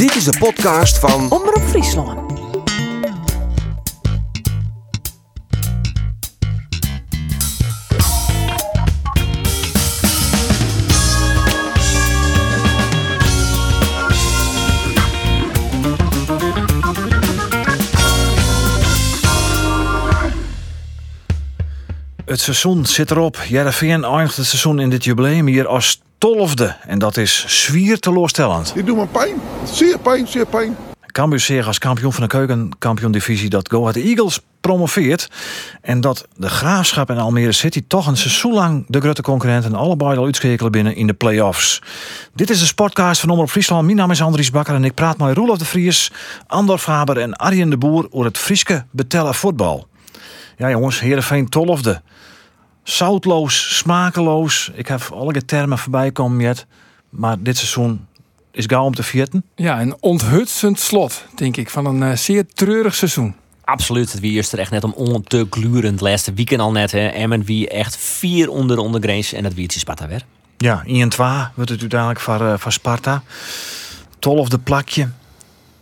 Dit is de podcast van Omroep Friesland. Het seizoen zit erop. Jereveen eindigt het seizoen in dit jubileum hier als tolfde. En dat is zwier teleurstellend. Die doet me pijn. Zeer pijn, zeer pijn. Cambuur zeer als kampioen van de keukenkampioen-divisie dat Go Ahead Eagles promoveert. En dat de Graafschap en Almere City toch een seizoen lang de grote concurrenten allebei al uitschakelen binnen in de play-offs. Dit is de Sportcast van Omroep Friesland. Mijn naam is Andries Bakker en ik praat met Roelof de Vries, Andor Faber en Arjen de Boer over het Frieske betellen voetbal. Ja jongens, Heerenveen tolfde. Zoutloos, smakeloos. Ik heb alle termen voorbij komen. Maar dit seizoen is gauw om te vierten. Ja, een onthutsend slot, denk ik, van een eh, zeer treurig seizoen. Absoluut. Het wie is er echt net om on te gluren. Het laatste weekend al net. Hè. Emmen wie echt vier onder de ondergrens. En dat wie het Sparta weer. Ja, 1 2 wordt het uiteindelijk voor, eh, voor Sparta. Tolfde plakje.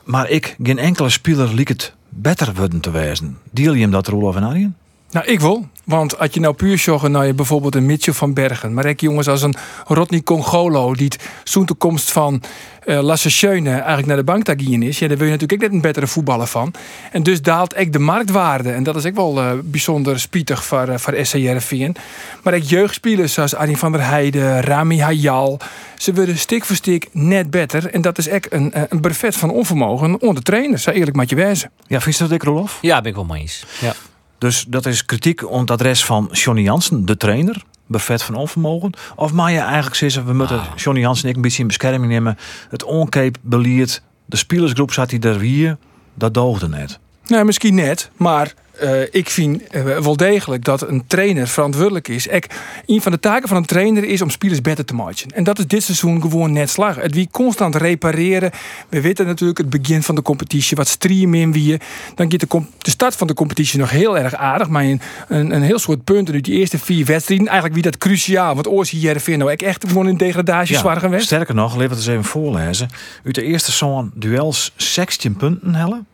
Maar ik, geen enkele speler liek het beter worden te wijzen. Deel je hem dat, Roelof en Arjen? Nou, ik wil. Want als je nou puur zorgen naar je bijvoorbeeld een Mitchell van Bergen. Maar ik jongens als een Rodney Congolo. die het zo'n toekomst van uh, Lasse Schöne eigenlijk naar de bank tagien is. Ja, daar wil je natuurlijk ook net een betere voetballer van. En dus daalt ik de marktwaarde. En dat is ook wel uh, bijzonder spietig voor, uh, voor SCRVN. Maar ik jeugdspelers zoals Arjen van der Heijden, Rami Hayal. Ze worden stik voor stik net beter. En dat is echt een, een brevet van onvermogen onder trainer. Zou eerlijk met je wijzen. Ja, vind je dat ik, Rolof? Ja, ben ik wel mee eens. Ja. Dus dat is kritiek op het adres van Johnny Jansen, de trainer. Buffet van onvermogen. Of maar je eigenlijk zeggen, we moeten Johnny Jansen en ik een beetje in bescherming nemen. Het oncape beliert. De spelersgroep zat hij er weer. Dat doogde net. Nee, misschien net. Maar uh, ik vind uh, wel degelijk dat een trainer verantwoordelijk is. Ek, een van de taken van een trainer is om spelers beter te maken. En dat is dit seizoen gewoon net slag. Het wie constant repareren. We weten natuurlijk het begin van de competitie, wat stream in wie. Dan gaat de, de, start van de competitie nog heel erg aardig. Maar een, een, een heel soort punten uit die eerste vier wedstrijden. Eigenlijk wie dat cruciaal. Want oors hier nou echt gewoon in degradatie ja, zwaar geweest. Sterker nog, laten we het eens even voorlezen. Uit de eerste zo'n duels 16 punten hellen.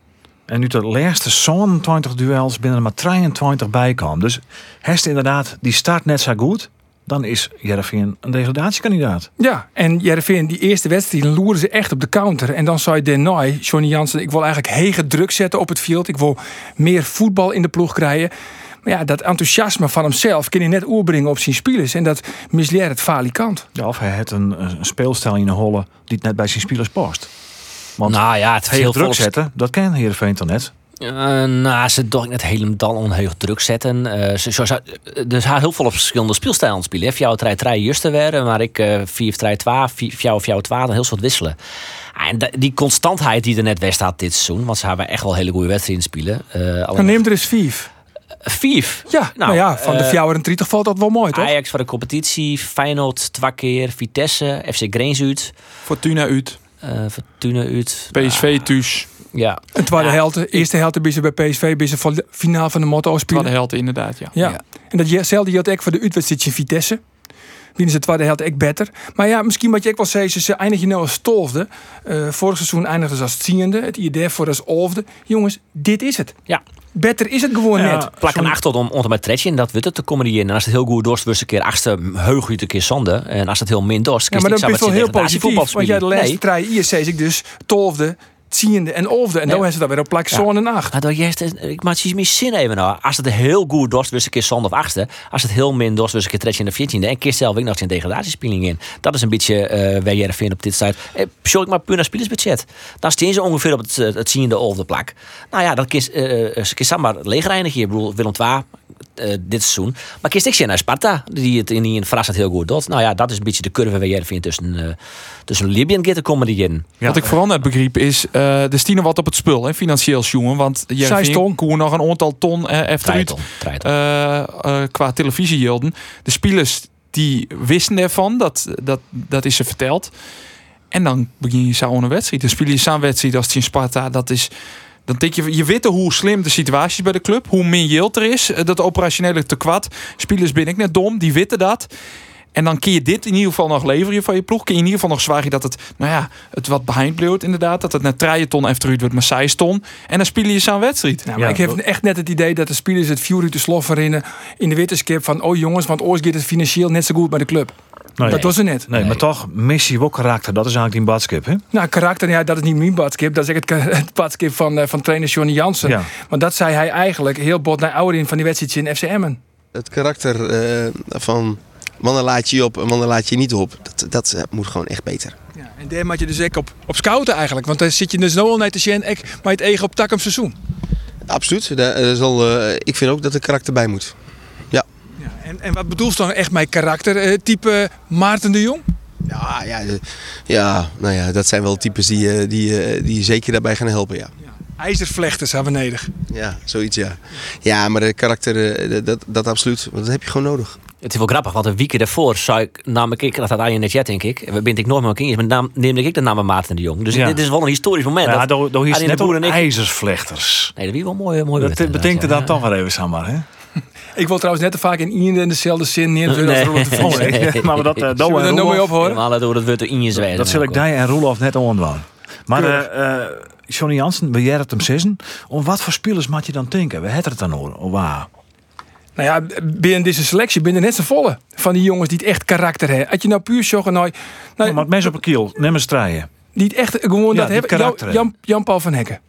En nu de laatste 27 duels binnen er maar 23 bij kwam. Dus Hest inderdaad, die start net zo goed. Dan is Jereveen een degradatiekandidaat. Ja, en Jereveen, die eerste wedstrijd, loeren ze echt op de counter. En dan zou je Denoy, Johnny Jansen, ik wil eigenlijk hege druk zetten op het veld. Ik wil meer voetbal in de ploeg krijgen. Maar ja, dat enthousiasme van hemzelf kan hij net oerbrengen op zijn spelers. En dat misleert het falikant. Ja, of hij heeft een, een speelstijl in de holle die het net bij zijn spelers past. Want nou ja, het is heel heel druk volks- zetten, dat kan Heerenveen toch net? Uh, nou, ze toch net helemaal onheug druk zetten. Uh, ze, zo, dus haar heel veel op verschillende speelstijlen spelen. Fjouw 3 3 juiste werden, maar ik uh, 4 3 2, fjouw fjouw 12, heel soort wisselen. Ah, en die constantheid die er net west had dit seizoen, want ze hebben echt wel hele goede wedstrijden spelen. Uh, Dan neemt er eens vijf. Vijf? Ja, nou, nou ja, van de eh, fjouwer en 30 valt dat wel mooi, toch? Ajax voor de competitie, Feyenoord twee keer, Vitesse, FC Greens uit. Fortuna uit. Uh, Fortuna uit. PSV thuis. Ja. En tweede helft, eerste helft ben ze bij PSV, ben ze voor de finale van de motto spelen. Tweede helft inderdaad, ja. Ja. En datzelfde geldt ook voor de uitwedstrijd in Vitesse. Winnen ze tweede helft echt beter. Maar ja, misschien wat je ook wel zei, ze eindig je nou als tolfde. Uh, vorig seizoen eindigden ze als tiende. Het idee voor als elfde. Jongens, dit is het. Ja. Beter is het gewoon Ja, net. Plak een acht om onder met tretje en dat wordt het te komen die in. En als het heel goed dorst, was een keer achtste heug je een keer zonde. En als het heel min dorst, Ja, maar dan met heel positief. voetbal Want jij de laatste drie hier zei ik dus tolfde, tiende en elfde. En dan hebben ze dat weer op plak zo'n en acht. Maar dan juist, ik maak het meer zin even nou. Als het heel goed dorst, was een keer zonde of achtste. Als het heel min dorst, was een keer tretje in de veertiende. En keer zelf ik nog zijn degradatiespeling in. Dat is een beetje uh, waar je vindt op dit site. Eh, Show ik maar puur naar spelersbudget. Dan staan ze ongeveer op het, eh, het tiende of de plak. Nou ja, dat is uh, uh, maar leegreinig hier. Ik bedoel, Willem II uh, dit seizoen. Maar kies ik zien naar Sparta, die het in die verrassend heel goed doet. Nou ja, dat is een beetje de curve waar je vindt tussen, uh, tussen Libyen en komen die in. Ja. Wat ik vooral net begreep is, uh, de stien wat op het spul, hè, financieel jongen. Want ton. koen nog een aantal ton uh, uh, qua televisiehielden. De spelers die wisten ervan, dat, dat, dat is ze verteld. En dan begin je zo een wedstrijd. Dan speel je zo'n wedstrijd als het in Sparta, dat is... Dan denk je, je weet hoe slim de situatie is bij de club. Hoe min yield er is. Dat operationele te kwad. Spelers ben ik net dom, die weten dat. En dan kun je dit in ieder geval nog leveren van je ploeg. Kun je in ieder geval nog zwagen dat het, nou ja, het wat behind bleef inderdaad. Dat het net treien ton efter wordt ton. En dan speel je zo'n wedstrijd. Nou, maar Ja, ik heb echt net het idee dat de spelers het vuur uit de slof verinnen in de wetenschap van oh jongens, want ooit gaat het financieel net zo goed bij de club. Nee. Dat was ze net. Nee, maar toch, missie ook karakter. Dat is eigenlijk die badskip, hè? Nou, karakter, ja, dat is niet mijn badskip. Dat is echt het, het badskip van, eh, van trainer Johnny Jansen. Ja. Want dat zei hij eigenlijk heel bot naar ouder in van die wedstrijd in FC Emmen. Het karakter eh, van mannen laat je op en mannen laat je niet op. Dat, dat moet gewoon echt beter. Ja, en daar moet je dus ook op, op scouten eigenlijk. Want dan zit je dus nou al naar te zien, maar het eigen op takken seizoen. Absoluut. Daar, eh, zal, eh, ik vind ook dat er karakter bij moet. Ja, en, en wat bedoelt dan echt mijn karakter? Eh, type Maarten de Jong? Ja, ja, ja, nou ja, dat zijn wel types die, eh, die, eh, die zeker daarbij gaan helpen. Ja, IJzervlechters hebben we nodig. ja zoiets ja. Ja, maar de karakter, eh, dat, dat absoluut. Want dat heb je gewoon nodig. Het is wel grappig, want een week daarvoor zou ik, namelijk ik, dat had in het chat denk ik, we ben ik nooit meer kindjes, maar naam, neemde ik de naam Maarten de Jong. Dus Ja. dit is wel een historisch moment. Ja, dat daar daar is Arjen de net Boer ook en ik- ijzersvlechters. Nee, dat is wel mooi, mooi Dat betekent dat ja. toch maar even, Samar, hè? Ik wil trouwens net te vaak in ieder en dezelfde zin neer. Nee. Oh, nee. Maar dat, uh, we er nou mee ophoren? Door het woord in je zwijgen. Dat zal ik daar en Roelof net aan Maar eh eh, Johnny Jansen, bejaard het hem sissen. Om wat voor spelers moet je dan denken? We hebben het dan over. Oh, waar? Nou ja, binnen deze selectie binnen net z'n volle van die jongens die het echt karakter hebben. Had je nou puur zorgen, nou, nou, Maar het mensen op een kiel, neem eens strijden. die het echt gewoon Ja, dat hebben. karakter Jan, Jan, Jan-Paul van Hekken.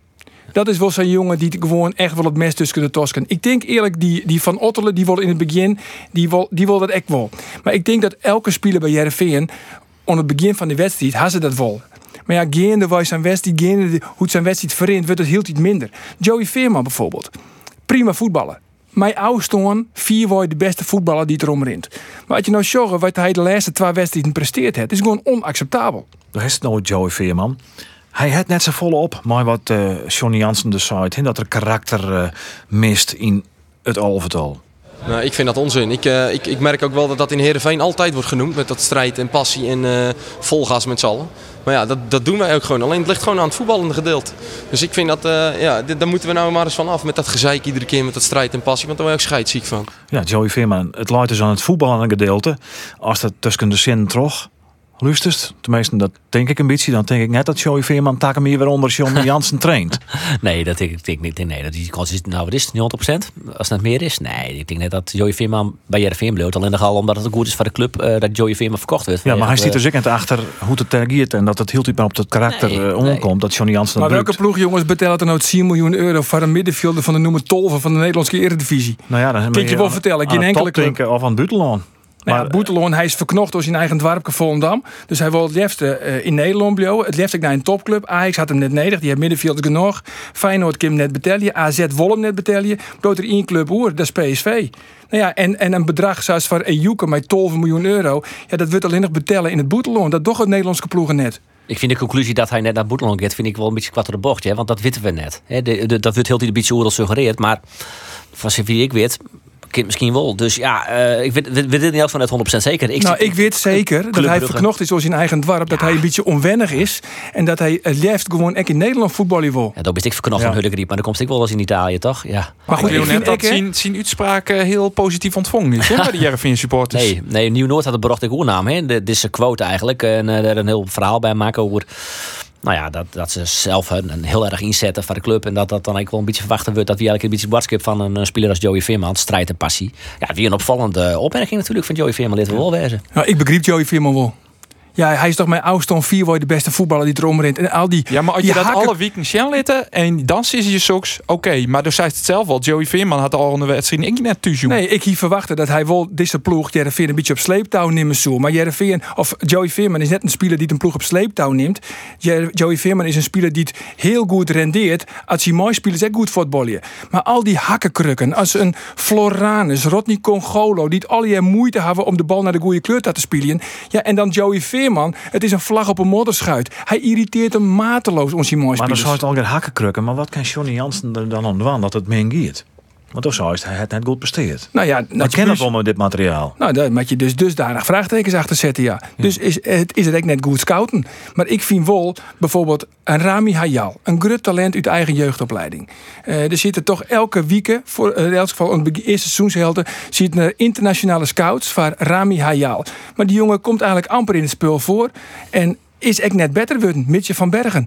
Dat is wel zo'n jongen die het gewoon echt wel het mes tussen de tosken. Ik denk eerlijk, die, die van Ottelen, die wil in het begin, die wil, die wil dat echt wel. Maar ik denk dat elke speler bij Jereveen, aan het begin van de wedstrijd, had ze dat wel. Maar ja, gaande waar zijn wedstrijd, gaande de- hoe het zijn wedstrijd verint, wordt het heel iets minder. Joey Veerman bijvoorbeeld. Prima voetballer. Mijn oude stoon, vier wordt de beste voetballer die het erom rint. Maar als je nou zorgt wat hij de laatste twee wedstrijden presteert heeft, is gewoon onacceptabel. Daar is het nooit Joey Veerman. Hij had net zo volle op. Maar wat eh Johnny Jansen dus zei, dat er karakter eh, mist in het alvertal. Nou, ik vind dat onzin. Ik, eh, ik, ik merk ook wel dat dat in Heerenveen altijd wordt genoemd. Met dat strijd en passie en volgas met z'n allen. Maar ja, dat, dat doen wij ook gewoon. Alleen het ligt gewoon aan het voetballende gedeelte. Dus ik vind dat, ja, dit- daar moeten we nou maar eens van af. Met dat gezeik iedere keer met dat strijd en passie. Want daar word je ook scheidsziek van. Ja, Joey Veerman, het leidt dus aan het voetballende gedeelte. Als dat tussen de zin trog luistert, tenminste dat denk ik een beetje, dan denk ik net dat Joey Veerman taken meer weer onder Johnny Jansen traint. Nee, dat denk ik, denk niet. Nee, dat die kans is, nou wat is het, 100%? Als het meer is? Nee, ik denk net dat Joey Veerman bij Jereveen bleef. Alleen nog al omdat het goed is voor de club eh, dat Joey Veerman verkocht werd. Ja, maar hij Eh, ziet er zeker achter hoe het reageert en dat het hield maar op het karakter Nee, eh, nee. omkomt. Dat Johnny Jansen Maar welke ploeg, jongens, betelt er nou 10 miljoen euro voor een middenvelder van de noemer Tolven van de Nederlandse Eredivisie? Nou ja, dan Kan ben ik je wel vertellen, geen enkele club. Of aan het buitenland. Nou Maar- ja, Boeteloon, hij is verknocht door zijn eigen dwarpje Volendam. Dus hij wil het liefste eh, in Nederland blijven. Het liefst naar een topclub. Ajax had hem net nodig. Die heeft middenvelders genoeg. Feyenoord Kim net betalen. AZ wil hem net betalen. Bloot er één club oer, dat is PSV. Nou ja, en, en een bedrag zoals voor Ejuke met 12 miljoen euro. Ja, dat wordt alleen nog betalen in het Boeteloon. Dat toch het Nederlandse ploegen net. Ik vind de conclusie dat hij net naar Boeteland gaat, vind ik wel een beetje kwart de bocht. Hè? Want dat weten we net. Hè? De, de- dat wordt heel een beetje oorlog suggereerd. Maar van wie ik weet, kind misschien wel. Dus ja, eh, ik weet, weet, weet het niet elk van het 100% zeker. Ik, nou, ik weet zeker dat hij verknocht is door zijn eigen dwarp. Dat hij een beetje onwennig is. En dat hij het liefst gewoon echt in Nederland voetballen wil. Ja, dat ben ik verknocht Ja. van Hullegriep, maar dan komt ik wel eens in Italië, toch? Ja. Maar goed, ik ik net dat zien, zien uitspraak eh, heel positief ontvangen is hè, bij de Jereveen supporters. Nee, nee Nieuw-Noord had het berocht ik naam. hè? De- Dit is een quote eigenlijk. En eh, daar een heel verhaal bij maken over... Nou ja, dat, dat ze zelf een, een heel erg inzetten voor de club. En dat dat dan eigenlijk wel een beetje verwachten wordt... dat wie eigenlijk een beetje barskip van een, eh, speler als Joey Veerman. Strijd en passie. Ja, wie een opvallende opmerking natuurlijk van Joey Veerman. Dit we wel wezen. Ik begreep Joey Veerman wel. Ja, hij is toch mijn oudste vier wordt de beste voetballer die erom rent. En al die, Ja, maar als je dat hakken- alle weken zien litten en dan is je soks, oké. Maar dan zei het zelf al. Joey Veerman had al een wedstrijd ik net jongen. Nee, ik hier verwachten dat hij wel deze ploeg Jereveen een beetje op sleeptouw neemt zo. Maar Jereveen, of Joey Veerman is net een speler die een ploeg op sleeptouw neemt. Joey Veerman is een speler die het heel goed rendeert. Als hij mooi speelt, is hij goed voetballen. Maar al die hakkenkrukken, als een Floranus, Rodney Congolo, die het al je moeite hebben om de bal naar de goede kleur te spelen. Ja, en dan Joey Veerman, het is een vlag op een modderschuit. Hij irriteert hem mateloos, ons mooie Maar dan zou het alweer hakken krukken. Maar wat kan Johnny Jansen er dan aan doen dat het men giert? Want dan zou hij het net goed presteerd. Nou ja, dat ken dat puur- wel met dit materiaal. Nou, daar moet je dus dusdanig vraagtekens achter zetten, ja. Dus is het, is het echt net goed scouten. Maar ik vind wel bijvoorbeeld een Rami Hayal. Een grut talent uit eigen jeugdopleiding. Eh, er zitten toch elke week, voor, eh, in elk geval de eerste seizoenshelft... zitten er internationale scouts van Rami Hayal. Maar die jongen komt eigenlijk amper in het spul voor. En is echt net beter worden, Mitje van Bergen.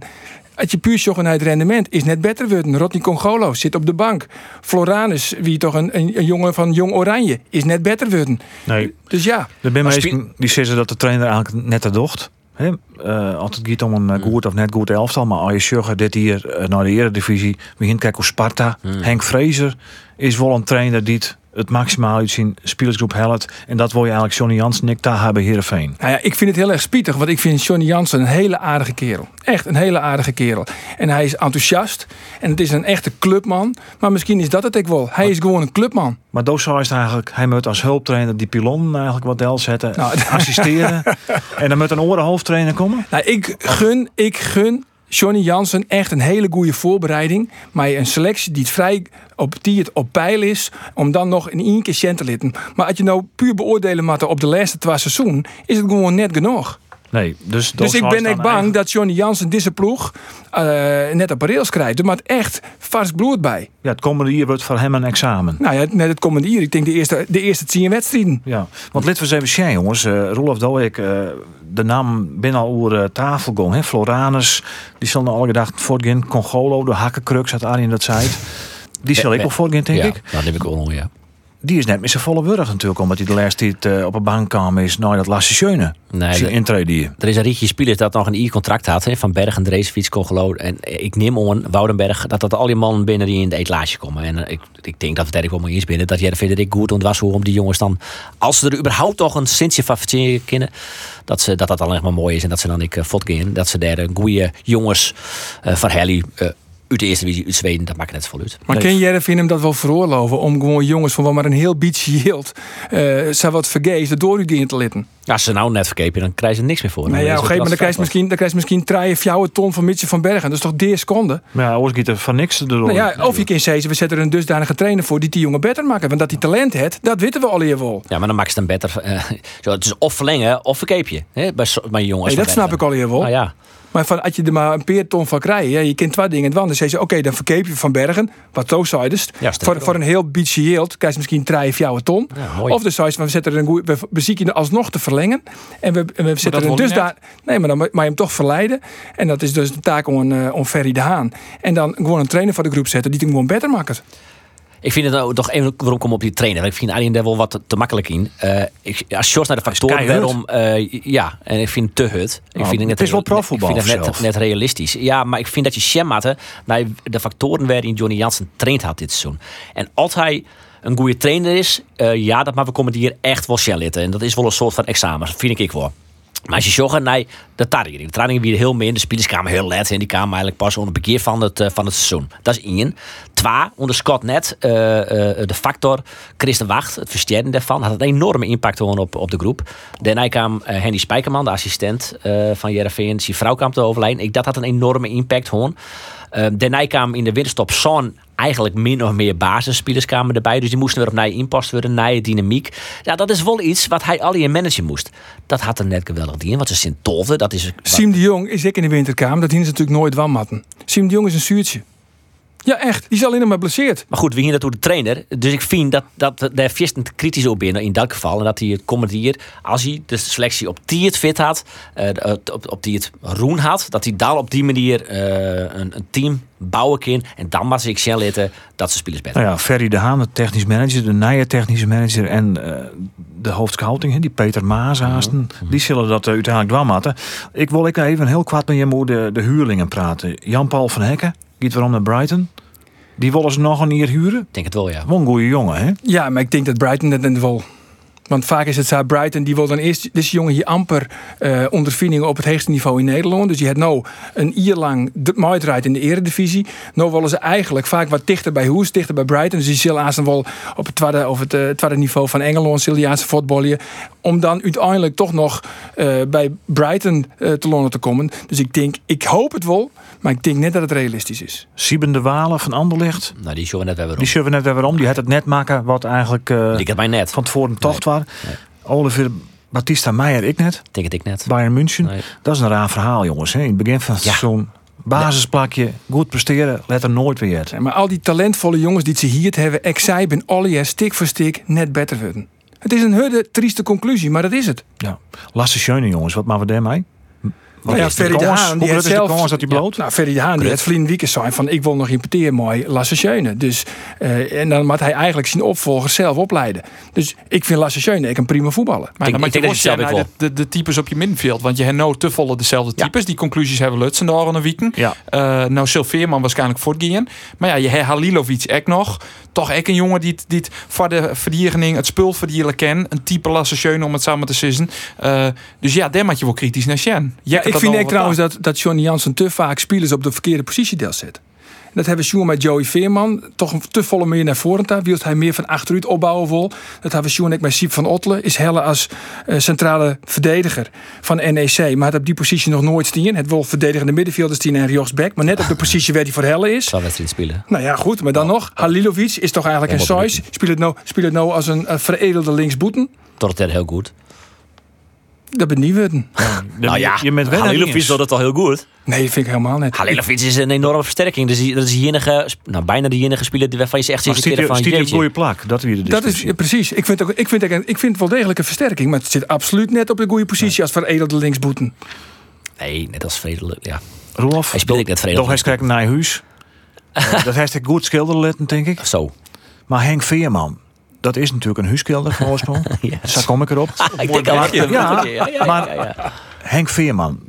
Als je puur zocht naar het rendement, is net beter worden. Rodney Congolo zit op de bank. Floranus, wie toch een, een, een jongen van Jong Oranje, is net beter worden. Nee, Dus ja, er zijn mensen die zeggen dat de trainer eigenlijk net te docht. Hè? Eh, als het gaat om een eh, goed of net goed elftal. Maar als je zegt dit hier eh, naar de eredivisie. Begint kijken hoe Sparta. Henk Vrezer is wel een trainer die het, het maximaal uit zijn spelersgroep helpt. En dat wil je eigenlijk Johnny Jansen en ik daar hebben Heerenveen. Nou ja, ik vind het heel erg spietig, want ik vind Johnny Jansen een hele aardige kerel. Echt een hele aardige kerel. En hij is enthousiast en het is een echte clubman. Maar misschien is dat het ik wel. Hij is gewoon een clubman. Maar Doos is eigenlijk, hij moet als hulptrainer die pilon eigenlijk wat del zetten, Nou, assisteren. en dan moet een oren hoofdtrainer komen. Nou, ik gun, ik gun Johnny Jansen echt een hele goede voorbereiding. Maar een selectie die het vrij op, die het op peil is, om dan nog in één keer cent te litten. Maar als je nou puur beoordelen moet op de laatste twee seizoen, is het gewoon net genoeg. Nee, dus Dus ik ben echt bang dat Johnny Jansen deze ploeg eh, net op rails krijgt. Er echt vast bloed bij. Ja, het komende jaar wordt voor hem een examen. Nou ja, net het komende jaar. Ik denk de eerste, de eerste tien wedstrijden. Ja, want laten we eens even zien, jongens. Uh, Roelof Doek, uh, de naam binnen al over uh, tafel gong. Hè? Floranus, die zal nou al gedacht voortgaan. Congolo, de hakkenkruk, zat Arjen dat zei. Die zal ik wel voortgaan, denk ja, ik. dat heb ik ook nog, ja. Die is net met zijn volle wurg natuurlijk, omdat hij de laatste tijd uh, op een bank kwam is. Nou, dat laatste schöne. Nee, zijn de- intrede hier. Er is een rietje spelers dat nog een I-contract had hè, van Bergen, de racefiets, Congelo. En ik neem om Woudenberg dat dat al die mannen binnen die in de etalage komen. En eh, ik, ik denk dat het er wel mee eens binnen. Dat jij ik goed was hoe om die jongens dan, als ze er überhaupt nog een sintje van kunnen, dat ze, dat, dat dan echt maar mooi is. En dat ze dan ik uh, gaan. Dat ze daar een goede jongens uh, van Helly uh, uit de eerste divisie, uit Zweden, dat maakt net vol uit. Maar Nee. ken jij hem dat wel veroorloven om gewoon jongens van wat maar een heel beetje yield, uh, zou wat vergees, door u te litten? Ja, als ze nou net verkepen, dan krijgen ze niks meer voor. Nee, Dan ja, op een gegeven moment dan krijg je misschien, dan krijg je misschien treien fjouwe ton van Mitje van Bergen. Dat is toch deer seconde? Maar ja, oors gaat er van niks te doen. Nou ja, of je kan zeggen, we zetten er een dusdanige trainer voor die die jongen beter maken. Want dat hij talent heeft, dat weten we al hier wel. Ja, maar dan maak je het dan beter. eh, zo, het is of verlengen of verkeep je. Hè, bij, bij jongens. Nee, van dat snap ik al hier wel. Nou ja. Maar van, als je er maar een peerton van krijgt, ja, je kent twee dingen wand. Dan zeg je, oké, dan verkeep je van Bergen, wat. Ja, sterker voor, voor een heel beetje yield, krijg je misschien treien fjouwe ton. Ja, mooi. Of de van we zetten er een goeie, we bezieken je alsnog te verlengen. En we, we zetten er je dusdanig. Nee, maar dan moet je hem toch verleiden. En dat is dus de taak om, een, eh, om Ferry de Haan. En dan gewoon een trainer voor de groep zetten die het gewoon beter maakt. Ik vind het nou toch even waarom kom op die trainer. Ik vind Arjen daar wel wat te, te makkelijk in. Eh, ik, als Sjors naar de factoren waarom, eh, ja, en ik vind het te hut. Ik vind het is wel profvoetbal Ik vind het net, net realistisch. Ja, maar ik vind dat je Shemmatte naar de factoren waarin Johnny Jansen traind had dit seizoen. En als hij een goede trainer is, eh, ja, dat maar we komen hier echt wel shell. En dat is wel een soort van examen, vind ik wel. Maar als je zorgt naar de training. De training weer heel min. De spelers kwamen heel let. En die kwamen eigenlijk pas onder het begin van het, eh, van het seizoen. Dat is één. Twee, onderschat net eh, eh, de factor Chris de Wacht. Het versterken daarvan. Had een enorme impact op, op de groep. Daarna kwam eh, Henny Spijkerman, de assistent van Jereveen. Zijn vrouw kwam te overlijden. Ik, dat had een enorme impact gewoon. Uh, daarna kwam in de winterstop zo'n eigenlijk min of meer basisspelers kwamen erbij. Dus die moesten weer op naar inpast worden, naar dynamiek. Ja, dat is wel iets wat hij al in managen moest. Dat had er net geweldig in. Want ze zijn tolve. Dat is Siem de Jong is ik in de winterkamer. Dat hielden ze natuurlijk nooit wanmatten. Siem de Jong is een zuurtje. Ja, echt. Die is alleen nog maar blesseerd. Maar goed, we gingen dat door de trainer. Dus ik vind dat, dat daar vist een kritisch op binnen in dat geval. En dat hij het jaar, als hij de selectie op die het fit had, eh, op, op die het roen had, dat hij dan op die manier eh, een, een team bouwen kan. En dan was ik snel litten dat ze spelers beter. Nou ja, Ferry de Haan, de technisch manager, de nieuwe technische manager en uh, de hoofdscouting, die Peter Maas haasten, die zullen dat uiteindelijk wel maken. Ik wil ik even heel kwaad met je moeder de, de huurlingen praten. Jan-Paul van Hekken, gaat waarom naar Brighton. Die willen ze nog een hier huren. Ik denk het wel, ja. Wel een goede jongen, hè? Ja, maar ik denk dat Brighton dat net wel Want vaak is het zo, Brighton die wil dan eerst, deze jongen hier amper eh ondervindingen op het hoogste niveau in Nederland. Dus die had nou een jaar lang draait in de eredivisie. Nou willen ze eigenlijk vaak wat dichter bij Hoes, dichter bij Brighton. Dus die zullen aan wel op het tweede, of het, eh, tweede niveau van Engeland, Siliaanse voetballen. Om dan uiteindelijk toch nog eh, bij Brighton eh, te lonen te komen. Dus ik denk, ik hoop het wel, maar ik denk net dat het realistisch is. Sieben de Walen van Anderlecht. Nou, die show net weer Die weer zullen we net weer waarom. Die had het net maken wat eigenlijk eh, Ik heb mij net. van tevoren tocht was. Oliver Batista Meijer, ik net. Denk het ik net. Bayern München. Nee. Dat is een raar verhaal, jongens. Hè? In het begin van het Ja. seizoen. Basisplakje, goed presteren, let er nooit weer uit. Ja, Maar al die talentvolle jongens die ze hier hebben, ik zei ben alle stik voor stik net beter worden. Het is een hudde trieste conclusie, maar dat is het. Ja. Lasse Schöne, jongens. Wat maken we daarmee? Wat Nou ja, is de Ferry de kans? Haan, Hoe die groot heeft is de zelf- kans dat hij bloot? Nou, Ferry de Haan die het verleden weekend zijn van ik wil nog importeren mooi Lasse. Dus, eh, en dan moet hij eigenlijk zijn opvolger zelf opleiden. Dus ik vind Lasse ik een prima voetballer. Ik- Maar dan ik moet je denk dat wel je het zelf de, de, de types op je middenveld. Want je hebt nou te volle dezelfde Ja. types. Die conclusies hebben Lutsen aan een weekend. Ja. Eh, nou, Silveerman waarschijnlijk voortgaan. Maar ja, je hebt Halilovic ook nog. Toch ook een jongen die, het- die het voor de verdediging het spul verdienen kan. Een type Lasse om het samen te sissen. Eh, dus ja, daar moet je wel kritisch naar zijn. Ja, ik vind ook trouwens dat, dat Johnny Jansen te vaak spelers op de verkeerde positie zet. Dat hebben we zien met Joey Veerman. Toch een te volle meer naar voren. Daar wil hij meer van achteruit opbouwen wil. Dat hebben we zien ook met Siep van Ottelen. Is Helle als eh, centrale verdediger van NEC. Maar had op die positie nog nooit staan. Het wil verdedigende middenvelder staan en rechtsback. Maar net op de positie waar hij voor Helle is. Zal wedstrijd spelen. Nou ja, goed. Maar dan nog. Halilovic is toch eigenlijk een size. Speelt het nou, het nou als een eh, veredelde linksboeten. Tot het heel goed. Dat ben niet worden. Nou ja, je bent wel Halilovic doet het al heel goed. Nee, dat vind ik helemaal net. Halilovic is een enorme versterking. Dus dat is de enige, nou, bijna de enige speler die waarvan je echt Maar zegt stiet je van stiet je een jeetje. goede plak? Dat weer de Dat is ja, precies. Ik vind, ook, ik, vind een- ik vind het wel degelijk een versterking. Maar het zit absoluut net op de goede positie als veredelde linksboeten. Nee, net als vredelijk. Ja. Rolf, Hij speelt ook net vredelijk. Toch hij kijkt naar huis. Eh, dat heeft hij goed schilderen letten, denk ik. Zo. Maar Henk Veerman, dat is natuurlijk een huiskelder van oorsprong. Yes. Zo kom ik erop. Ik denk al Maar- ja, ja, ja, ja, maar-. Henk Veerman,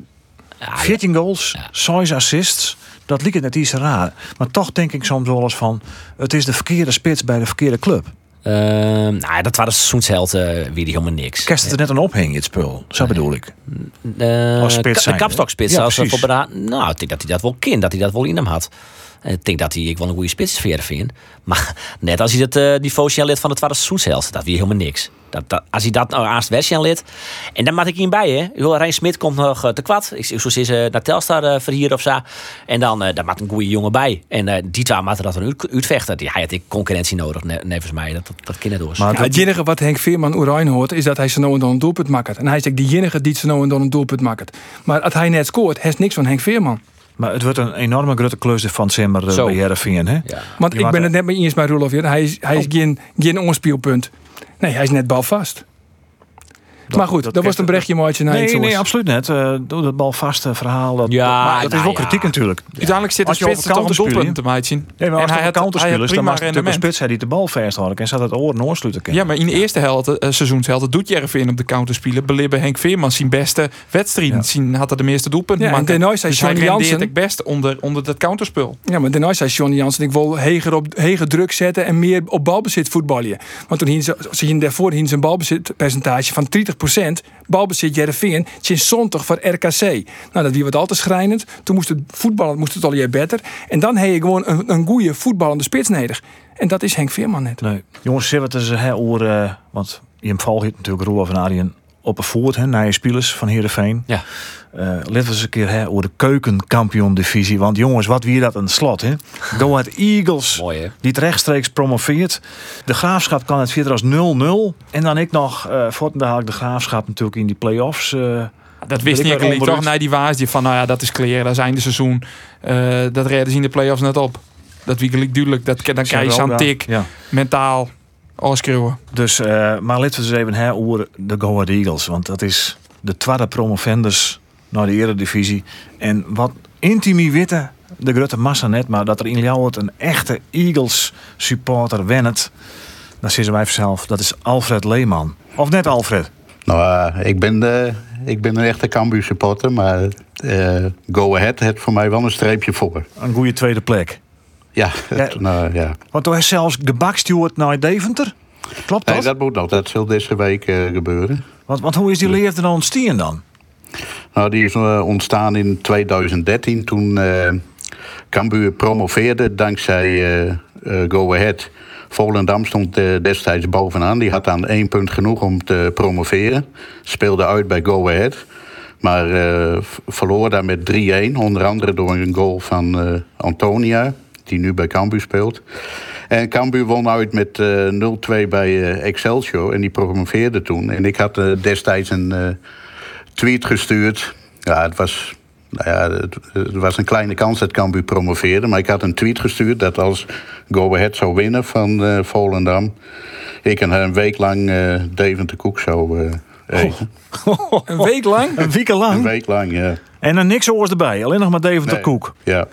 Ja, 14 goals, 6 assists. Dat liep het net iets raar. Maar toch denk ik soms wel eens van... het is de verkeerde spits bij de verkeerde club. Ehm, nou, dat waren seizoensheld uh, wie die helemaal niks. Kerst het er net een ophing, het spul. Zo bedoel ik. Eh, Als spits Een kapstokspits. ja, als voor nou, ik denk dat hij dat wel kent. Dat hij dat wel in hem had. En Ik denk dat hij ik wel een goede spitsfeer vind. Maar net als hij het eh niveau zijn lid van het tweede seizoensheld. Dat wie helemaal niks. Dat, dat, als hij dat nou aast weg zijn lid. En dan maak ik hierbij. Hè. Joh, Rijn Smit komt nog eh, te kwad. Ik zoals is eh, naar Telstar eh verhier of zo. En dan eh daar maakt een goede jongen bij. En eh, die twee maken dat een uit, uitvechten. Ja, hij had ik concurrentie nodig. Ne, nevens mij. Dat, dat, dat door. Maar Ja, het enige wat Henk Veerman Oranje hoort, is dat hij zo nou en dan een doelpunt maakt. En hij is ook die enige die zo nou en dan een doelpunt maakt. Maar als hij net scoort, heeft niks van Henk Veerman. Maar het wordt een enorme grote klus van Simmer eh, Zo. bij Heerenveen, hè? ja. Want Je ik ben het net met je eens bij Roelof. Hij is, hij is geen, geen onspelpunt. Nee, hij is net balvast. Maar goed, dat, was een berichtje mooitje naar iets Nee, nee, oors. absoluut net. Eh doe dat balvaste verhaal. Dat, Ja, maar dat is nou wel ja. kritiek natuurlijk. Uiteindelijk zit de Als je spits er toch een doelpunt te maken. Nee, maar als en hij hij had hij counterspelers, dan prima was het natuurlijk een spits hij die de bal vasthouden en zat het oor noorsluiten. Ja, maar in de eerste helft, uh, seizoensheld, dat doet Jervin op de counter spelen. Belibbe Henk Veerman zijn beste wedstrijden. Ja. Zien had er de meeste doelpunten. Ja, en maken. daarna zei dus hij Johnny Jansen- het best onder, onder dat counterspel. Ja, maar daarna zei Johnny Jansen, ik wil heger, op, heger druk zetten en meer op balbezit voetballen. Want toen ze hien daarvoor zijn balbezitpercentage van 30%. Balbezit Jereveen, sinds zondag voor RKC. Nou, dat wie wat al te schrijnend. Toen moest het voetballen moest het al je beter. En dan heb je gewoon een, een goede voetballende spits nodig. En dat is Henk Veerman net. Nee. Jongens, wat is hè, oor, eh, want je volgt natuurlijk Roelof van Arjen op een hè, naar je spelers van Heerenveen. Ja. Eh laten we eens een keer hè, over de keukenkampioen divisie. Want jongens, wat wie dat een slot, hè? Go Ahead Eagles. Mooi hè? Die het rechtstreeks promoveert. De graafschap kan het verder als 0-0. En dan ik nog, haal ik de graafschap natuurlijk in die play-offs. eh, Dat wist ik niet toch naar die waas die van nou ja, dat is clear, dat is einde seizoen. Dat redden ze in de play-offs net op. Dat wie duidelijk, dat, dan krijg je zo'n tik, Ja. mentaal, Dus, eh, maar laten we eens even hè, over de Go Ahead Eagles. Want dat is de tweede promovendus naar de eredivisie. En wat intimi witte, de grote massa net, maar dat er in Ljouwert een echte Eagles supporter wennet. Dat zeggen wij vanzelf. Dat is Alfred Leeman. Of net Alfred? Nou, eh, ik, ben de, ik ben een echte Cambuur supporter, maar eh, Go Ahead heeft voor mij wel een streepje voor. Een goede tweede plek. Ja, Ja. nou, ja. Want toen is zelfs gebakstuurd naar Deventer. Klopt dat? Nee, dat moet nog. Dat zal deze week eh, gebeuren. Want, want hoe is die leer er dan ontstaan dan? Nou, die is eh, ontstaan in 2013 toen eh Cambuur promoveerde dankzij Go Ahead. Volendam stond destijds bovenaan. Die had aan één punt genoeg om te promoveren. Speelde uit bij Go Ahead. Maar verloor daar met 3-1. Onder andere door een goal van Antonia. Die nu bij Cambuur speelt. En Cambuur won uit met eh 0-2 bij eh, Excelsior. En die promoveerde toen. En ik had eh, destijds een eh, tweet gestuurd. Ja, het was, nou ja, het, het was een kleine kans dat Cambuur promoveerde. Maar ik had een tweet gestuurd dat als Go Ahead zou winnen van eh, Volendam... ik een, een week lang eh Deventer Koek zou eh, eten. Een week lang? Een week Een lang. week lang, ja. En er niks oors erbij. Alleen nog maar Deventer Nee. Koek. Ja.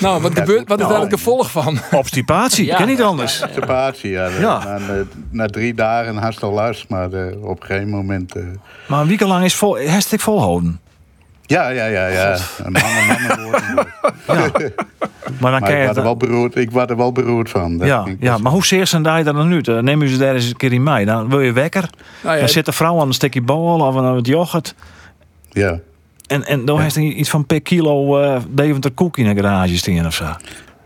Nou, wat, gebeurt, wat is daar het gevolg van? Obstipatie. Ja. Ken niet anders. Sepatie, ja. Ja. Na, na, na drie dagen had al last, maar eh, op een gegeven moment... eh, Maar een week lang is vol, hashtag volhouden. ja, ja, ja, ja. Een man, een man worden. Maar dan Maar ik was, er wel beroerd, ik was er wel beroerd van. Ja, ja, maar hoe zeer zijn daar dan nu? Dan Neem je ze daar eens een keer in mij. Dan wil je wekker. Nou ja, Dan zit de vrouw aan een stukje bol of aan het yoghurt. ja. En, en dan heeft hij iets van per kilo eh Deventer koek in een garage staan of zo.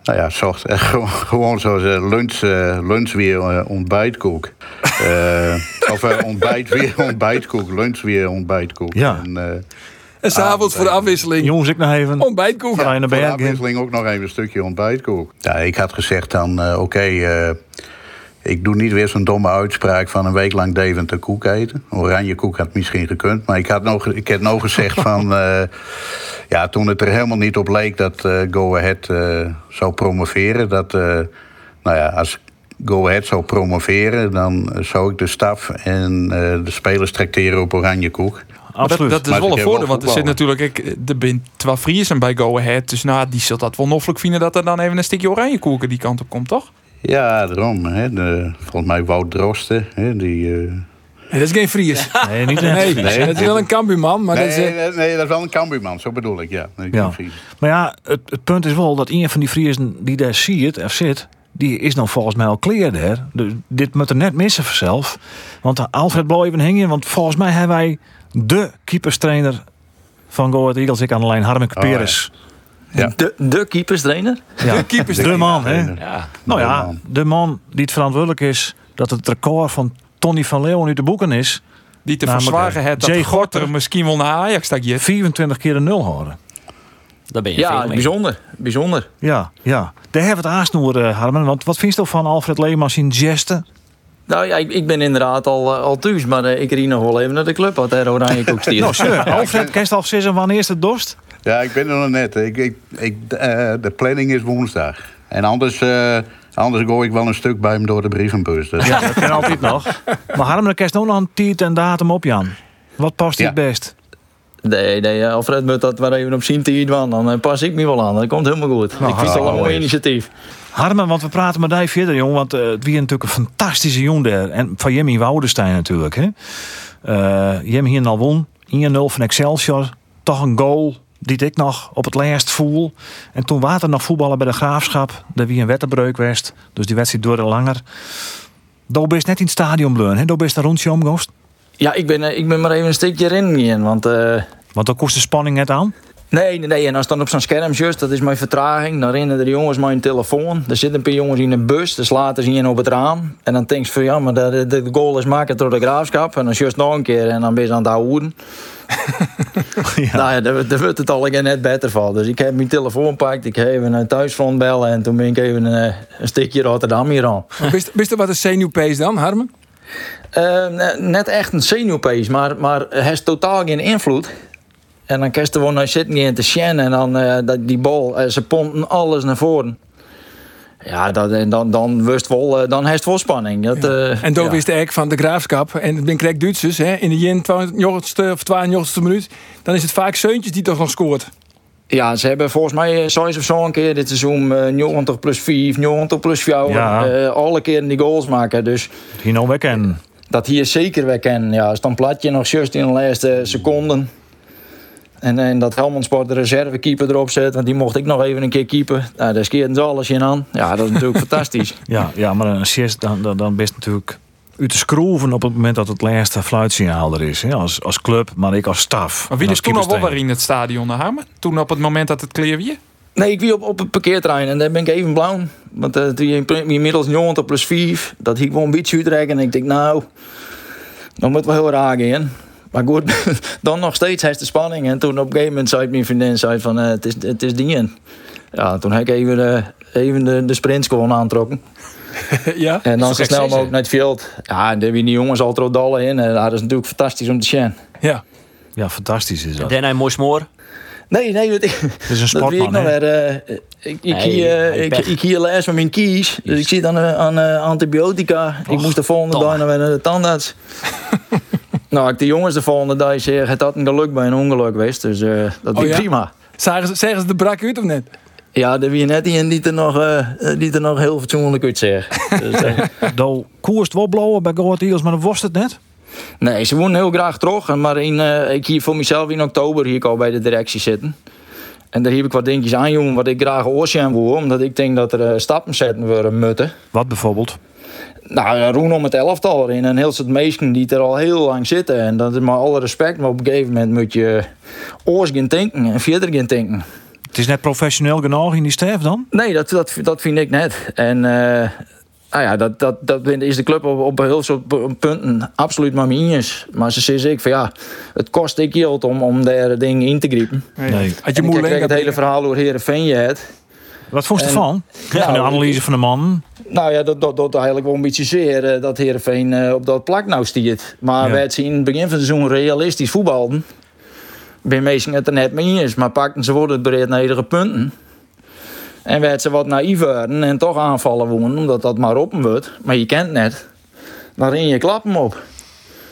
Nou ja, zocht, eh, gewoon, zoals eh, lunch, eh, lunch weer eh, ontbijtkoek. Eh, of ontbijt weer ontbijtkoek, lunch weer ontbijtkoek. Ja. En, eh, en s'avonds voor de afwisseling. Jongens, ik nog even. Ontbijtkoek. Ga je naar voor de afwisseling ook nog even een stukje ontbijtkoek. Ja, ik had gezegd dan, eh, oké, eh, ik doe niet weer zo'n domme uitspraak van een week lang Deventer koek eten. Oranje koek had misschien gekund, maar ik had nog, ik had nog gezegd van... eh, ja, toen het er helemaal niet op leek dat eh, Go Ahead eh, zou promoveren... dat, eh, nou ja, als Go Ahead zou promoveren... dan zou ik de staf en eh, de spelers tracteren op oranje koek. Dat, Absoluut. dat is wel een voordeel, want er zit natuurlijk... Ik, er zijn twee Friesen bij Go Ahead, dus nou, die zult dat wel noffelijk vinden... dat er dan even een stukje oranje koeken die kant op komt, toch? Ja, daarom. Hè, de, volgens mij Wout Drosten, hè, die... eh, Nee, dat is geen Fries. Nee, niet Nee, dat is wel een kambuurman, maar nee, dat is... eh, nee, nee, dat is wel een Cambuurman, zo bedoel ik, ja. Nee, Ja. Maar ja, het, het punt is wel dat een van die Friesen die daar ziet of zit, die is dan volgens mij al clear daar. Dus dit moet er net missen vanzelf. Want Alfred Blauw even hingen, want volgens mij hebben wij de keeperstrainer van Go Ahead Eagles, ik aan de lijn, Harmeke Oh, ja. Peres. Ja. De, de keeperstrainer? Ja. De keepers. De man, hè? Ja. Nou ja, de man die het verantwoordelijk is dat het record van Tony van Leeuwen uit de boeken is. Die te verzwagen eh, heeft dat Jay Gorter misschien wel naar Ajax dat je 24 keer de nul houden. Daar ben je Ja, veel mee. bijzonder. Bijzonder. Ja, ja. Daar hebben we het aansnoer, eh, Harmen. Want wat vind je van Alfred Leemans in gesten? Nou ja, ik, ik ben inderdaad al, eh, al thuis, maar ik riep nog wel even naar de club wat er oranje koek stiert. Nou, sure. Alfred, kerst al zeggen wanneer is het dorst? Ja, ik ben er nog net. Ik, ik, ik, eh, de planning is woensdag. En anders, eh, anders gooi ik wel een stuk bij hem door de brievenbus. Dus, Ja, dat kan altijd nog. Maar Harmen, dan kerst ook nog een tijd en datum op, Jan. Wat past Ja. het best? Nee, nee, Alfred moet dat maar even op zien tijd van. Dan eh, pas ik me wel aan. Dat komt helemaal goed. ik vind het wel een mooi initiatief. Harmen, want we praten met die verder, jong. Want eh, het wie natuurlijk een fantastische jong daar. En van Jimmy Woudenstein natuurlijk. Hè? Eh Jimmy hier al won. 1-0 van Excelsior. Toch een goal die ik nog op het laatst voel. En toen waren er nog voetballen bij de Graafschap. Daar wie een wettenbreuk was. Dus die wedstrijd duurde langer. Daar best net in het stadion bleun. hè? Daar best een rondje omgoost. Ja, ik ben, eh, ik ben maar even een stukje rennen. Want eh, Want dan kost de spanning net aan. Nee, nee, nee. En als dan op zo'n scherm just, dat is mijn vertraging. Dan rennen de jongens mijn telefoon. Er zitten een paar jongens in een bus. Dus later zien je op het raam. En dan denk je van ja, maar de, de, goal is maken door de graafschap. En dan just nog een keer. En dan ben je aan het houden. Ja. Nou ja, daar, wordt het al een net beter van. Dus ik heb mijn telefoon gepakt. Ik heb even naar thuisfront bellen. En toen ben ik even eh, een stukje Rotterdam hier aan. Wist, wist je wat een zenuwpees dan, Harmen? Eh, ne- net echt een zenuwpees, maar, maar het heeft totaal geen invloed. En dan kerst er gewoon naar zitten in te sjen en dan eh, dat, die bal, eh, ze pompen alles naar voren. Ja, dat, en dan, dan wist wel, eh, dan heeft het wel spanning. Dat, eh, En toen ja. wist ik van de graafschap. En het ben Krek Duitsers. Hè, in de jen 20 of 92 minuut. Dan is het vaak Seuntjes die toch nog scoort. Ja, ze hebben volgens mij zoiets of zo een keer dit seizoen eh 90 plus 5, 90 plus 4. Ja. eh, alle keren die goals maken. Dus Hier nou weg en. dat hier zeker weer kennen. Ja, als dan platje nog juist in de laatste seconden. En, en dat Helmond Sport de reservekeeper erop zet, want die mocht ik nog even een keer keeper. Nou, daar skeerden ze alles in aan. Ja, dat is natuurlijk fantastisch. Ja, ja, maar een assist, dan, dan, dan best natuurlijk u te schroeven op het moment dat het laatste fluitsignaal er is. Hè? Als, als club, maar ik als staf. Maar wie En is toen al wel in het stadion naar Hamen? Toen op het moment dat het weer? Nee, ik wie op, op het parkeerterrein en daar ben ik even blauw. Want uh, toen je inmiddels 90 plus 5, dat ik gewoon een beetje uitrekken. En ik denk, nou, dan moet wel heel raar gaan. Maar goed, dan nog steeds heeft de spanning. En toen op een gegeven moment zei mijn vriendin zei van, eh, het, is, het is die Ja, toen heb ik even, de, even de, de sprints gewoon aantrokken. ja? En dan Zo snel mogelijk naar het veld. Ja, en daar hebben die jongens altijd dollen in. En dat is natuurlijk fantastisch om te zien. Ja. Ja, fantastisch is dat. Daarna een mooi smoor. Nee, nee, dat, Het is een dat weet ik sportman, nog weer. eh, ik, ik, Nee, eh, ik, hier les van mijn kies. Dus ik zit aan, aan eh, antibiotica. ik moest de volgende dag naar de tandarts. Nou, ik de jongens de volgende dag zeg, het had een geluk bij een ongeluk geweest. Dus eh, dat Oh, is ja? prima. Zeggen ze, zeggen ze de brak uit of net? Ja, er wie net in die er nog, eh, eh, die er nog heel fatsoenlijk uit zeggen. dus, eh, Do koerst wel blauwen bij Go Ahead Eagles, maar dan was het net. Nee, ze wonen heel graag terug. Maar in, eh, ik hier voor mezelf in oktober hier al bij de directie zitten. En daar heb ik wat dingetjes aan, jongen, wat ik graag oorstaan wil. Omdat ik denk dat er eh, stappen zetten worden moeten. Wat bijvoorbeeld? Nou, roen om het elftal in. En heel soort meesten die er al heel lang zitten. En dat is maar alle respect. Maar op een gegeven moment moet je oors gaan denken en verder gaan denken. Het is net professioneel genoeg in die staf dan? Nee, dat, dat, dat vind ik net. En eh, nou ja, dat, dat, dat is de club op, op heel veel punten absoluut maar eens. Maar ze zeggen ik van ja, het kost ik geld om, om daar dingen in te griepen. Nee. Had je En ik het hele verhaal door Heerenveen je het. Wat vond je ervan? Van de Nou, analyse van de man. Nou ja, dat, dat, dat eigenlijk wel een beetje zeer eh, dat Heerenveen eh, op dat plak nou stiert. Maar Ja. wij zien in het begin van het seizoen realistisch voetbalden. Meestal het er net mee eens, maar pakten ze worden het bereid naar iedere punten. En werd ze wat naïef worden en toch aanvallen wonen, omdat dat maar op wordt. Maar je kent net. Dan ren je klappen op.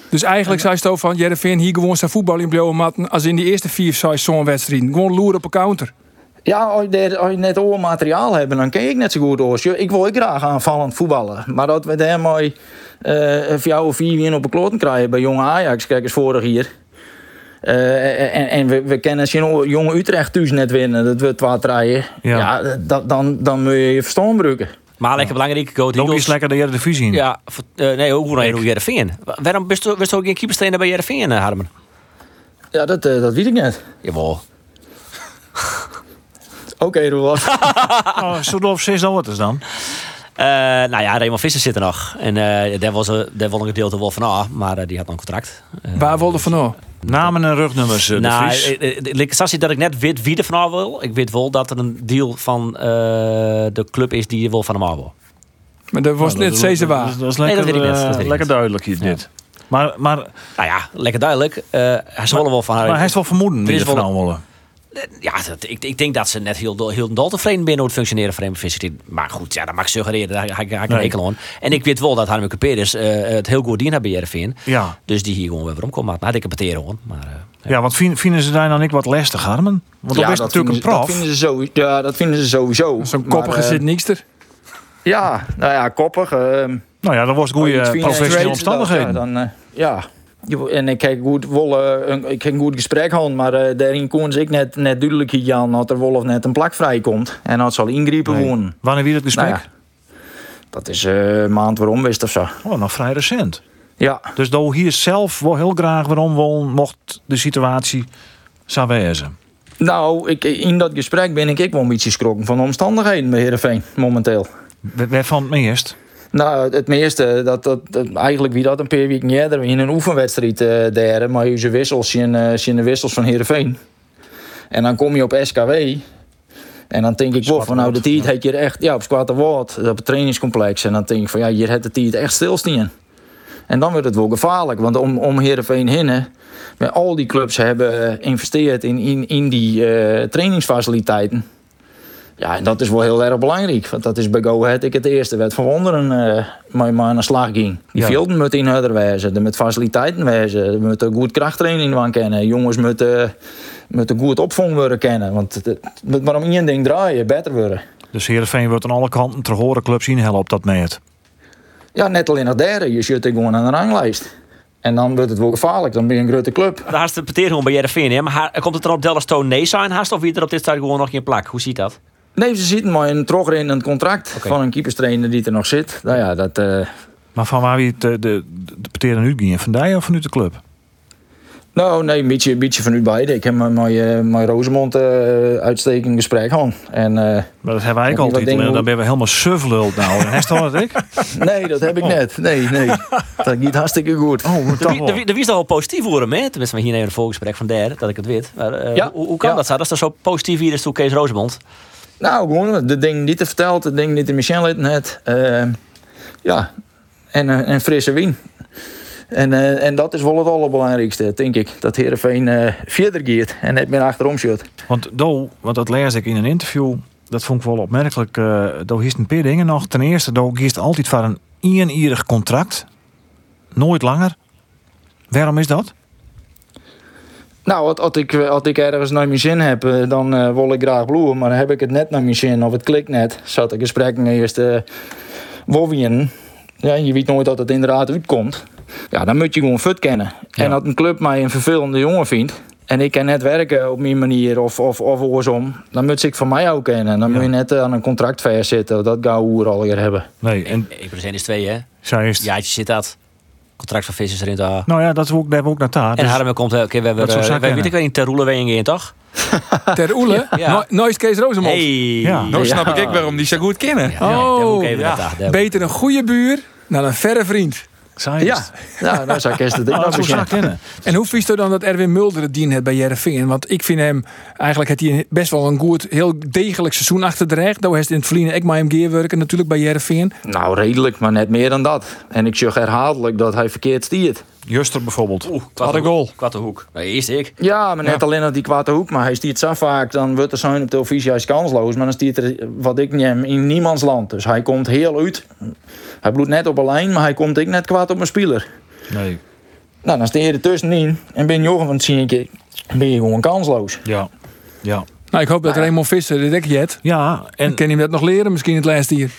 Dus eigenlijk zei ze van, Jereveen hier gewoon zijn voetbal in blauwe matten als in die eerste vier zes zo'n wedstrijd. Gewoon loeren op een counter. Ja, als je, daar- als je net oor materiaal hebt, dan ken ik net zo goed oors. Ik wil ook graag aanvallend voetballen. Maar dat we daar mooi eh vier of vier op een kloten krijgen bij jonge Ajax, kijk eens vorig jaar. Eh, en en we, we kennen jonge Utrecht thuis net winnen, dat we draaien. Ja. Ja, dat, dan, dan moet je je verstand gebruiken. Maar lekker belangrijk. Go Loop Eagles. eens lekker de Eredivisie in. Ja, voor- eh, nee, hoe naar Jereveen. Waarom bist du ook geen keeperstrainer bij Jereveen, uh, Harmen? Ja, dat, eh, dat weet ik net. Jawel. Oké, Roel. Oh, zo doof zes dat is dan. Eh, nou ja, Raymond Visser zit er nog. En eh daar was er daar was een gedeelte wel van af, maar eh, die had dan een contract. Eh, Waar wilde van nou? Namen en rugnummers, eh, de nou, Vries. eh, ik zag dat ik net weet wie er vanaf wil. Ik weet wel dat er een deal van eh, de club is die wil van hem af wil. Maar dat was Nou, net steeds dat- waar. Dat, dat is Nee, lekker, dat weet ik net, dat weet ik lekker duidelijk hier, dit. Maar, maar, Nou ja, lekker duidelijk. Eh hij zal wel van haar. maar hij is wel vermoeden wie is er van willen. Ja, dat, ik, ik denk dat ze net heel, heel dol tevreden binnen het functioneren van Visser. Maar goed, ja, dat mag ik suggereren. Daar ga ik ga ik Nee. aan. En ik weet wel dat Harm Cuperis eh het heel goed dien hebben bij Jereveen. Ja. Dus die hier gewoon weer omkomt. Maar had ik een pateren gewoon. Maar, eh, Ja, want vinden, vinden ze daar dan ik wat lastig, Harmen? Want dat is natuurlijk een prof. Dat vinden ze, zo, ja, dat vinden ze sowieso. Zo'n Maar, koppige eh, zit niks er. Ja, nou ja, koppig. ehm, Nou ja, dan was het Oh, goede financieel professionele omstandigheden. Ja, dan, eh, ja. En ik heb goed wel, eh, een, ik heb een goed gesprek gehad, maar eh, daarin kon ik net, net duidelijk hier aan dat er wel of net een plak vrijkomt. En dat zal ingrijpen Nee. wonen. Wanneer wie het gesprek? Nou ja, dat is eh, een maand waarom wist of zo. Oh, nog vrij recent. Ja, Dus do hier zelf wel heel graag waarom wil, mocht de situatie zo wezen. nou, ik, in dat gesprek ben ik, ik wel een beetje geschrokken van de omstandigheden bij Heerenveen momenteel. Waar waar van het meest? Nou, het meeste, dat, dat, eigenlijk wie dat een paar weken eerder in een oefenwedstrijd eh daar, maar je wissels, zien, eh, de wissels van Heerenveen. En dan kom je op SKW. En dan denk ik wel van, nou, de tijd had je echt, ja, op Zwarte Woord, op het trainingscomplex. En dan denk ik van, ja, hier had de tijd echt stilstaan. En dan wordt het wel gevaarlijk, want om, om Heerenveen met al die clubs hebben eh, geïnvesteerd in, in, in die eh, trainingsfaciliteiten. Ja, en dat is wel heel erg belangrijk. Want dat is bij Go Ahead ik het eerste werd van wonderen eh maar, aan de slag ging. Die Ja. velden moeten in harder wijzen. Er met faciliteiten wijzen. Er moet een goed krachttraining van kennen. Jongens moeten, moeten goed opvang worden kennen. Want het, het moet maar om één ding draaien, beter worden. Dus Heerenveen wordt aan alle kanten ter horen clubs inhellen op dat meet. Ja, net alleen nog derde. Je zit gewoon aan de ranglijst. En dan wordt het wel gevaarlijk. Dan ben je een grote club. Daar haast de pateren gewoon bij Jereveen. hè? Maar komt het er op Dallas Stone nee zijn haast? Of wie er op dit stad gewoon nog geen plak? Hoe ziet dat? Nee, ze zitten maar in een trogrennend contract van een keeperstrainer die er nog zit. Nou ja, dat, eh, Maar van waar wie het de, de, de parteren nu gingen? Van die of vanuit de club? Nou, nee, een beetje, een beetje vanuit beide. Ik heb met mijn, mijn Rosemond uh, uitstekend gesprek gehad. En, uh, maar dat hebben wij ook altijd. Dingen... Dan ben we helemaal suffeluld nou. Heeft dat ik? Nee, dat heb ik net. Nee, nee. Dat gaat hartstikke goed. Oh, er, is toch wel positief voor hem, hè? Tenminste, hier nemen een voorgesprek van der, dat ik het weet. Maar, ja. hoe, hoe, kan ja. dat zo? Dat is toch zo positief hier is toe Kees Rosemond? Nou, gewoon de dingen die te vertelt, de dingen die de Michel net. ja, en, en frisse wien. En, uh, en dat is wel het allerbelangrijkste, denk ik. Dat Heerenveen uh, verder gaat en net meer achterom zit. Want Do, want dat lees ik in een interview, dat vond ik wel opmerkelijk. Uh, Do hiest een paar dingen nog. Ten eerste, Do kiest altijd voor een eenierig contract. Nooit langer. Waarom is dat? Nou, als ik, als ik ergens naar mijn zin heb, dan uh, wil ik graag bloeien. Maar heb ik het net naar mijn zin of het klikt net, zat ik gesprekken eerst uh, wovien. Ja, je weet nooit dat het inderdaad uitkomt. Ja, dan moet je gewoon fut kennen. En dat een club mij een vervelende jongen vindt. En ik kan net werken op mijn manier of, of, of oorsom. Dan moet ik van mij ook kennen. Dan moet je net aan een contract vastzitten. Dat gauw hoer al hier hebben. Nee, en... 1% is 2 hè? Zo is het. Jaartje zit dat. Contract van vissers erin te Nou ja, dat is ook, daar hebben we ook naar taart. En Harm komt... Oké, we hebben... Uh, weet ik weet niet, ter Roele in, toch? ter Oele? ja. Nooit Kees Rosemond. Hey. Ja. Nou snap ik waarom die zo goed kennen. Oh, beter een goede buur dan een verre vriend. Ja, ja nou zou ik eerst het ding nou, zo kennen. En hoe vies je dan dat Erwin Mulder het dien heeft bij Jereveen? Want ik vind hem eigenlijk het hij best wel een goed, heel degelijk seizoen achter de recht. Daar heeft in het verleden ik maar hem natuurlijk bij Jereveen. Nou, redelijk, maar net meer dan dat. En ik zeg herhaaldelijk dat hij verkeerd stiert. Juster bijvoorbeeld. Oeh, Wat een goal. Kwatte hoek. Nee, eerst ik. Ja, maar net ja. alleen dat die kwatte hoek. Maar hij stiert zo vaak, dan wordt er zo op televisie hij is kansloos. Maar dan stiert er, wat ik neem, in niemands land. Dus hij komt heel uit. Hij bloedt net op een lijn, maar hij komt ik net kwaad op mijn speler. Nee. Nou, dan sta je er tussenin en ben je van het zien ben je gewoon kansloos. Ja. Ja. Nou, ik hoop dat Raymond Visser dit ik jet. Ja. En kan hij dat nog leren misschien het laatste hier?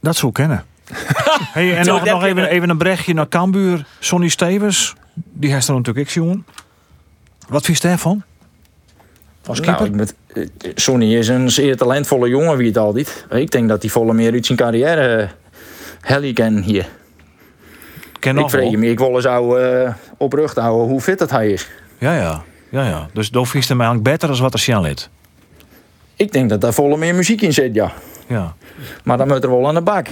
Dat zou kennen. hey, en nog, nog even, even een berichtje naar Cambuur. Sonny Stevens, die heeft er natuurlijk ik jongen. Wat vind je daarvan? Als nou, met, Sonny is een zeer talentvolle jongen, wie het altijd. Ik denk dat hij volle meer uit zijn carrière Helly ken hier. Ken ik vrees me, ik wil eens ouwe, uh, op rug houden hoe fit dat hij is. Ja, ja. ja, ja. Dus dan vies hem eigenlijk beter dan wat er Sjaan lid. Ik denk dat daar volle meer muziek in zit, ja. Ja. Maar dan moet er wel aan de bak.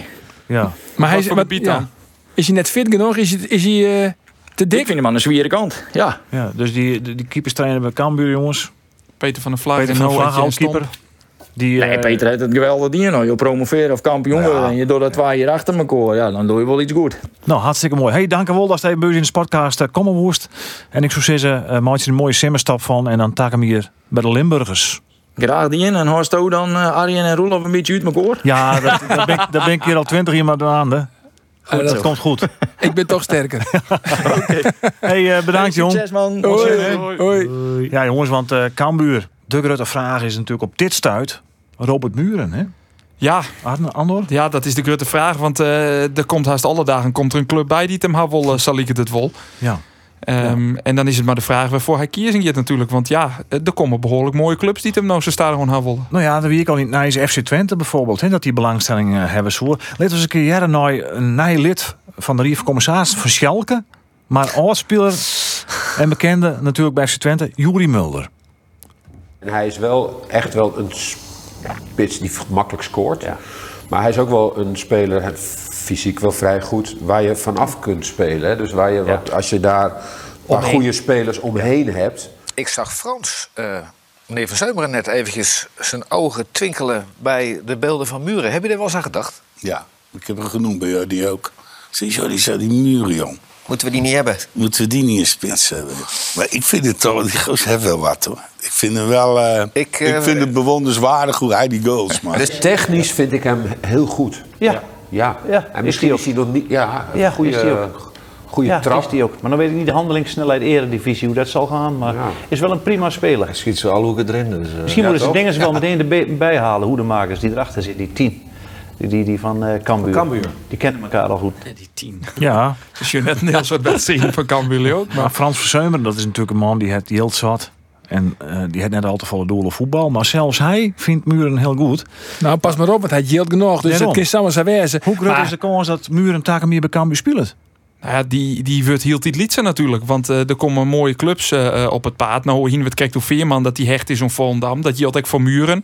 Ja. Maar hij is, maar, ja. is hij net fit genoeg? Is hij, is hij uh, te dik? Ik vind hem aan de zwiere kant, ja. Ja, dus die, die, die keeperstrainer bij Cambuur, jongens. Peter van der Vlag. Peter van der keeper. Die, nee, uh, Peter heeft het geweldig ding. Nou. Je promoveren of kampioen worden en je doet dat twee jaar achter elkaar. Ja, dan doe je wel iets goed. Nou, hartstikke mooi. Hey, dank wel dat je bij in de podcast uh, komen woest. En ik zou zeggen, uh, maak je een mooie simmerstap van. En dan taken we hier bij de Limburgers. Graag die in. En hoorst dan uh, Arjen en Roelof een beetje uit elkaar? Ja, dat, dat, ben, ik, dat ben ik hier al twintig jaar aan. Hè. Goed, dat komt goed. ik ben toch sterker. okay. Hey, uh, bedankt. Succes man. Hoi. Hoi. Hoi. Ja jongens, want uh, Cambuur, de grote vraag is natuurlijk op dit stuit. Robert Muren, hè? Ja. Andor? Ja, dat is de grote vraag. Want uh, er komt haast alle dagen komt er een club bij die het hem wil, uh, zal ik het vol. Ja. Um, ja. En dan is het maar de vraag waarvoor hij je natuurlijk. Want ja, er komen behoorlijk mooie clubs die hem nou zo staan gewoon willen. Nou ja, dan wie ik al niet naar is FC Twente bijvoorbeeld. Hè, dat die belangstelling uh, hebben zo. Let eens een keer jaren nou een nieuw lid van de Rief Commissaris van Schalke. Maar speler en bekende natuurlijk bij FC Twente, Juri Mulder. En hij is wel echt wel een spits die makkelijk scoort. Ja. Maar hij is ook wel een speler, fysiek wel vrij goed, waar je vanaf kunt spelen. Dus waar je, wat, als je daar wat goede spelers omheen hebt. Ik zag Frans, uh, meneer Van Zeumeren, net eventjes zijn ogen twinkelen bij de beelden van Muren. Heb je er wel eens aan gedacht? Ja, ik heb hem genoemd bij jou die ook. Zie je, die zei die Muren, jong. Moeten we die niet hebben? Moeten we die niet in spits hebben? Maar ik vind het toch, die gozer heeft wel wat hoor. Ik vind hem wel, uh, ik, uh, ik, vind het bewonderenswaardig hoe hij die goals maakt. Dus technisch vind ik hem heel goed. Ja. Ja. Ja. En misschien is hij nog niet, ja, ja goede, goede ja, trap. Is die ook. Maar dan weet ik niet de handelingssnelheid eredivisie, hoe dat zal gaan. Maar ja. is wel een prima speler. Hij schiet zo al hoeken erin. Dus, uh, misschien moeten ze dingen wel meteen erbij halen, hoe de makers die erachter zitten, die tien. Die, die van uh, Cambuur. Cambuur. Die kennen elkaar al goed. Ja, die tien. Ja. Dus je net een heel soort wedstrijd van Cambuur ook. Maar Frans Verzeumeren, dat is natuurlijk een man die het heel zat. En eh, die had net al te volle doelen voetbal. Maar zelfs hij vindt Muren heel goed. Nou, pas maar op, want hij geldt genoeg. Dus Daarom. het kan samen zijn wezen. Hoe groot Maar- is de kans dat Muren taken meer bij Cambuur speelt? Nou ja, die, die wordt hield dit liedje natuurlijk. Want eh, er komen mooie clubs eh, eh, op het paard. Nou, hier we kijkt hoe Veerman dat die hecht is om Volendam. Dat geldt ook voor Muren.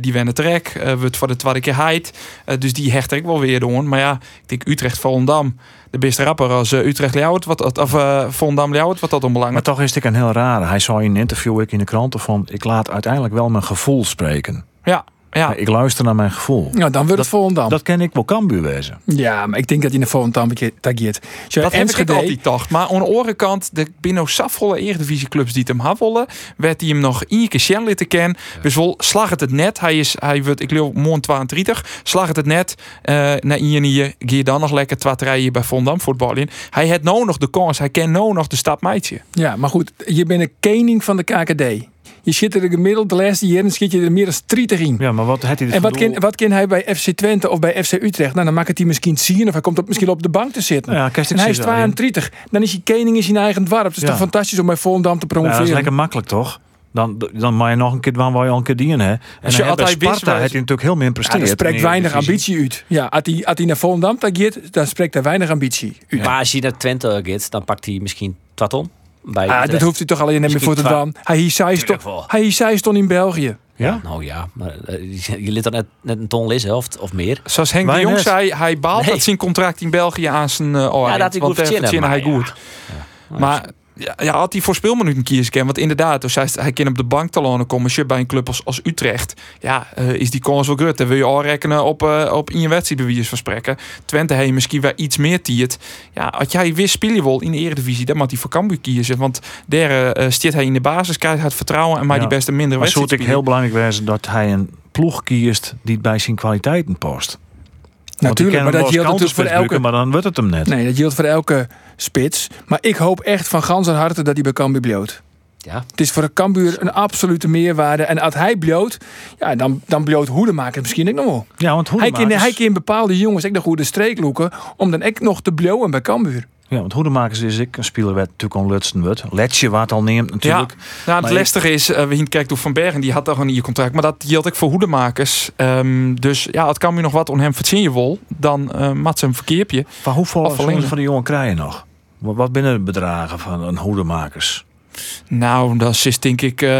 Die wennen trek. wordt voor de tweede keer heid. Dus die hecht ik wel weer doen. Maar ja, ik denk Utrecht Volendam. De beste rapper als Utrecht Ljouwert. Wat, of Volendam Ljouwert. Wat dat Maar onbelangrijk. toch is het een heel rare. Hij zei in een interview ik in de kranten van... ik laat uiteindelijk wel mijn gevoel spreken. Ja, ja. Ik luister naar mijn gevoel. Ja, dan wordt het Volendam. Dat ken ik wel Cambuur wezen. Ja, maar ik denk dat hij naar Volendam tageert. Dat heb ik altijd dacht. Maar aan de andere kant, de binnen zafvolle eredivisieclubs die het hem hebben willen, werd hij hem nog één keer Sjen litten kennen. Dus wel slag het het net. Hij is, hij wordt, ik geloof, morgen 32. Slag het het net. eh naar één hier, ga je dan nog lekker twee rijden bij Volendam voetballen. Hij heeft nou nog de kans. Hij kent nou nog de stap meidje. Ja, maar goed, je bent een koning van de KKD. Je zit er gemiddeld de laatste jaren schiet je er meer dan 30 in. Ja, maar wat had hij En wat kan, wat kan hij bij FC Twente of bij FC Utrecht? Nou, dan maakt het hij misschien zien of hij komt op, misschien op de bank te zitten. Ja, en hij is zie daarin. 32. Dan is hij koning in zijn eigen dorp. Het is Ja. toch fantastisch om bij Volendam te Ja, promoveren. dat is lekker makkelijk toch? Dan, dan mag je nog een keer waar je al een keer dienen. Hè? En Als je hij had bij altijd Sparta heeft hij natuurlijk heel min Ja, presteerd. dat spreekt weinig ambitie uit. Ja, als hij, als hij naar Volendam tageert, dan spreekt hij weinig ambitie uit. Maar als je naar Twente gaat, dan pakt hij misschien wat om. Bij Ah, dat hoeft hij toch alleen net meer voor te doen. Hij zei hij zei toch in België. Ja? Nou ja, maar eh, je liet dan net, net een ton lezen of, of meer. Zoals Henk de Jong net. zei, hij baalt Nee. dat zijn contract in België aan zijn uh, oor. Ja, dat hij goed Want, verzinnen, hij maar goed. Maar ja, ja, had hij voorspelminuten kiezen kunnen. Want inderdaad, dus hij, hij kan op de bank te lonen komen. Als je bij een club als, als Utrecht, ja, eh, is die kans wel groot. Dan wil je al rekenen op, eh op in je wedstrijdbewijs. Twente heeft misschien wel iets meer tiert. Ja, als jij wist speel je wel in de Eredivisie, dan moet hij voor Cambuur kiezen. Want daar stiert hij in de basis, krijgt hij het vertrouwen en maar die Ja. best een minder Maar wedstrijd het ook heel belangrijk wezen dat hij een ploeg kiest die bij zijn kwaliteiten past. Natuurlijk, maar dat geldt natuurlijk voor elke... Maar dan wordt het hem net. Nee, dat geldt voor elke spits. Maar ik hoop echt van ganser harte dat hij bij Cambuur bloot. Ja. Het is voor een Cambuur een absolute meerwaarde. En als hij bloot, ja, dan, dan bloot Hoedemaker misschien ook nog wel. Ja, want Hij kan, hij kan bepaalde jongens ook nog goede streek loeken... om dan ook nog te blowen bij Cambuur. Ja, want Hoedemakers is ik een speler werd natuurlijk al Lutsen wordt. Letje wat al neemt natuurlijk. Ja, nou, Maar het lastige is, uh, we zien kijken door Van Bergen, die had toch een contract, maar dat geldt ook voor hoedemakers. Ehm, dus ja, het kan nu nog wat on hem verzinnen wil, dan uh, mat ze een verkeerpje. Van hoeveel van die jongen krijgen nog? Wat, wat binnen de bedragen van een Hoedemakers? Nou, dat is denk ik uh,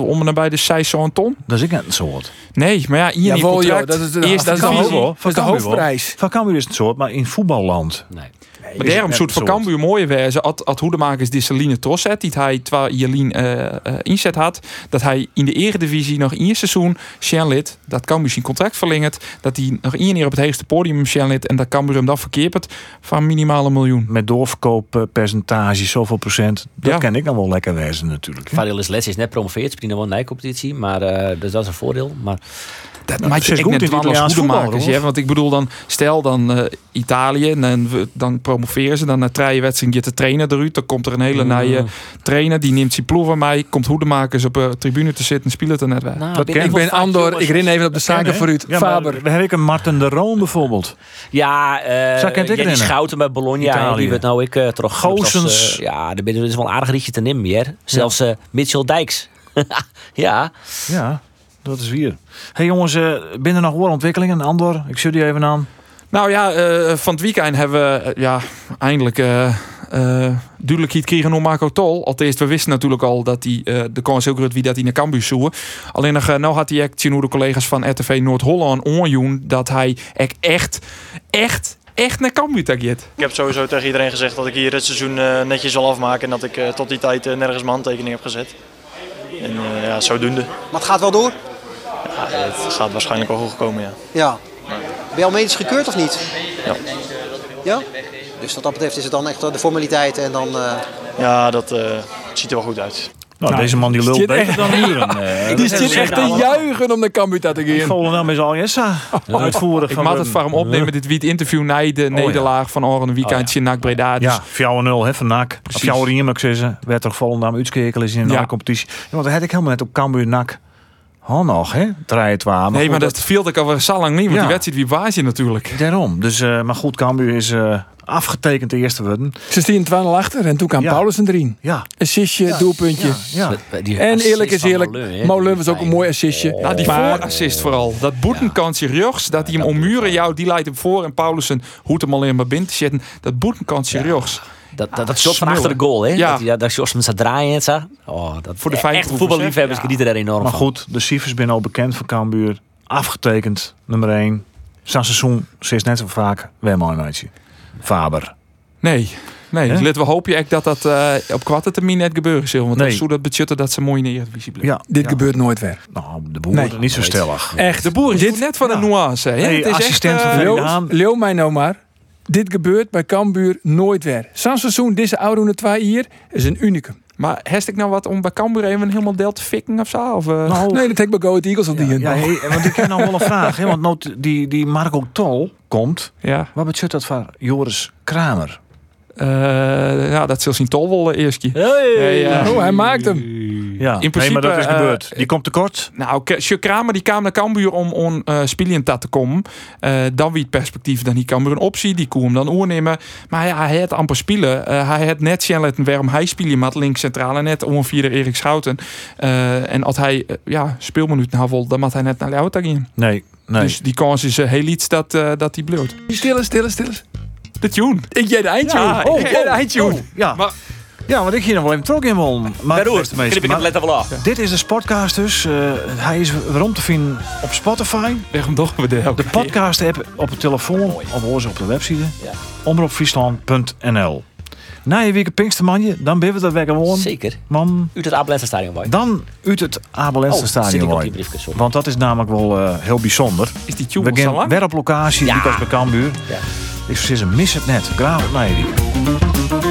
om en nabij de 6 zo'n ton. Dat is ik net een soort. Nee, maar ja, hier in je Jawel, contract. joh, dat is de- eerst dat is de de hoofdprijs. Van Cambuur is het soort, maar in voetballand. Nee. Maar daarom net zoet voor een soort. Cambuur mooie wezen. Als als Hoedemakers die Celine Tros zet, die hij terwijl Jelien eh, eh, inzet had, dat hij in de eredivisie nog één seizoen Shenlit, dat Cambuur zijn contract verlengert, dat hij nog één keer op het hoogste podium Shenlit en dat Cambuur hem dan verkeerd van minimaal een miljoen. Met doorverkooppercentage, zoveel procent. Dat Ja. ken ik dan wel lekker wezen natuurlijk. Fadil is les is net promoveerd, speelt in een competitie, maar eh, dus dat is een voordeel. Maar Dat Nou, maakt ik goed net in wel als voetbal, hoedemakers. Ja, want ik bedoel dan, stel dan eh, Italië, en dan promoveren ze, dan na drie wedstrijden de trainer eruit. Dan komt er een hele Mm. nieuwe trainer, die neemt zijn ploeg van mij, komt hoedemakers op de tribune te zitten en speelt het er net weg. nou, Dat Ik wel ben Andor, ik ren even op de zaken Ken, hè? vooruit. Ja, Faber. Dan heb ik een Martin de Roon bijvoorbeeld. Ja, eh Zou ik het ja, die schouten bij Bologna, die werd nou ik uh, toch Goossens. ja, er is wel een aardig rietje te nemen meer. Zelfs eh, Mitchell Dijks. ja, Ja, dat is weer. hey jongens, eh, binnen nog oorontwikkelingen? Andor, ik stuur die even aan. Nou ja, eh, van het weekend hebben we eh, ja, eindelijk eh eh duidelijkheid kregen om Marco Tol. Althans, we wisten natuurlijk al dat hij eh, de kans heel groot wie dat hij naar Cambuur zoeken. Alleen nog, nou had hij echt zien hoe de collega's van RTV Noord-Holland onjoen dat hij echt, echt, echt, naar Cambuur tageert. Ik heb sowieso tegen iedereen gezegd dat ik hier het seizoen netjes zal afmaken en dat ik tot die tijd nergens mijn handtekening heb gezet. En eh, ja, zodoende. Maar het gaat wel door? Ja, het gaat waarschijnlijk wel goed komen, ja. Ja. Ben je al medisch gekeurd of niet? Ja. Ja? Dus wat dat betreft is het dan echt de formaliteiten en dan... eh, Ja, dat eh, ziet er wel goed uit. Nou, deze man die lult beter echt- dan uren. Eh, Die dat zit is- echt te juichen om de Cambuur te gaan. Volendam is al Jessa. Uitvoerig Ik van mag de- het voor hem opnemen, dit wie het interview na de ja. nederlaag van Oren weekendje in NAC Breda. Dus Ja, 4-0 hè, van NAC. Of 4 moet ik zeggen. Werd toch Volendam uitskekelen is in andere competitie. Ja, want dan had ik helemaal net op Cambuur NAC Oh, nog, hè? Draai het waar. nee, goed, maar dat viel ik al zo lang niet, want Ja. die wedstrijd wie waas je natuurlijk. Daarom. Dus, eh, maar goed, Cambuur is eh, afgetekend de eerste worden. Ze stien 2 achter en toen kwam Ja. Paulus erin. Ja. Assistje, doelpuntje. Ja. En eerlijk is eerlijk, Molun, was ook een mooi assistje. Nou, die Maar- voorassist vooral. Dat boetenkansje rechts, dat hij hem ommuren jou, die leidt hem voor. En Paulussen hoeft hem alleen maar binnen te zetten. Dat boetenkansje rechts. Dat, dat, dat shot van achter de goal, hè? Ja. Dat, hij- dat met zijn draaien en zo. Oh, dat, Voor de echt 50 voetballiefhebbers genieten daar enorm Maar van. goed, de cijfers zijn al bekend voor Cambuur. Afgetekend, nummer 1. Zo'n seizoen ze is net zo vaak weer mooi meisje. Faber. Nee. Nee, Hè? laten we hopen echt dat dat eh, op kwarte termijn net gebeuren zal. Want Nee. dat zou dat budgetten dat ze mooi in de Eredivisie blijven. Ja, Dit ja. gebeurt nooit weer. Nou, de boer Nee. niet zo stellig. Echt. De boer is Dit- net van de nuance. Hè? Nee, Het is echt, assistent van eh. Leo mij nou maar. Dit gebeurt bij Cambuur nooit weer. Zo'n seizoen, deze oude twee hier, is een unicum. Maar heeft ik nou wat om bij Cambuur even helemaal deel te fikken of zo? Of, eh? Nou, Nee, dat heb ik bij Go Ahead Eagles op die ja, hey, want ik heb nog wel een vraag. Hè, want nou, die, die Marco Tol komt. ja. Wat betekent dat voor Joris Kramer? Eh, ja, dat zal zien tol wel eh, eerst. Hey. Oh, hij maakt hem. Ja, In principe, nee, maar dat is eh, gebeurd. Die komt tekort. Nou, Sjoerd Kramer die kwam naar Cambuur om on uh, spelen te komen. Eh, dan wie het perspectief dan die Cambuur een optie. Die kon hem dan oornemen. Maar ja, hij had amper spelen. Eh, hij had net zien laten waarom hij spelen met links centraal en net om via Erik Schouten. Eh, en als hij uh, ja speelminuten had vol, dan moet hij net naar Leeuwarden gaan. Nee, nee. Dus die kans is uh, heel iets dat, uh, dat hij bloot. Stille, stille, stille. De tune. Ik jij de eindtune. Ja, oh, ik jij de oh, eindtune. oh. Ja. Maar- ja, want ik hier nog wel even terug in wil. Maar knip ik maar het letter wel af. Dit is de Sportcast dus. Eh, hij is waarom te vinden op Spotify. Leg hem toch weer de De podcast app op de telefoon of hoor ze op de website. Ja. Omroepfriesland.nl Na je week Pinkstermanje, dan ben we dat weer gewoon. Zeker. Man, Uit het Abelense stadion boy. dan uit het Abelense Oh, zit stadion. Want dat is namelijk wel eh, heel bijzonder. Is die tune We gaan weer op locatie, Ja. Lucas bij Cambuur. Ja. Ik zou zeggen, mis het net. Graag op.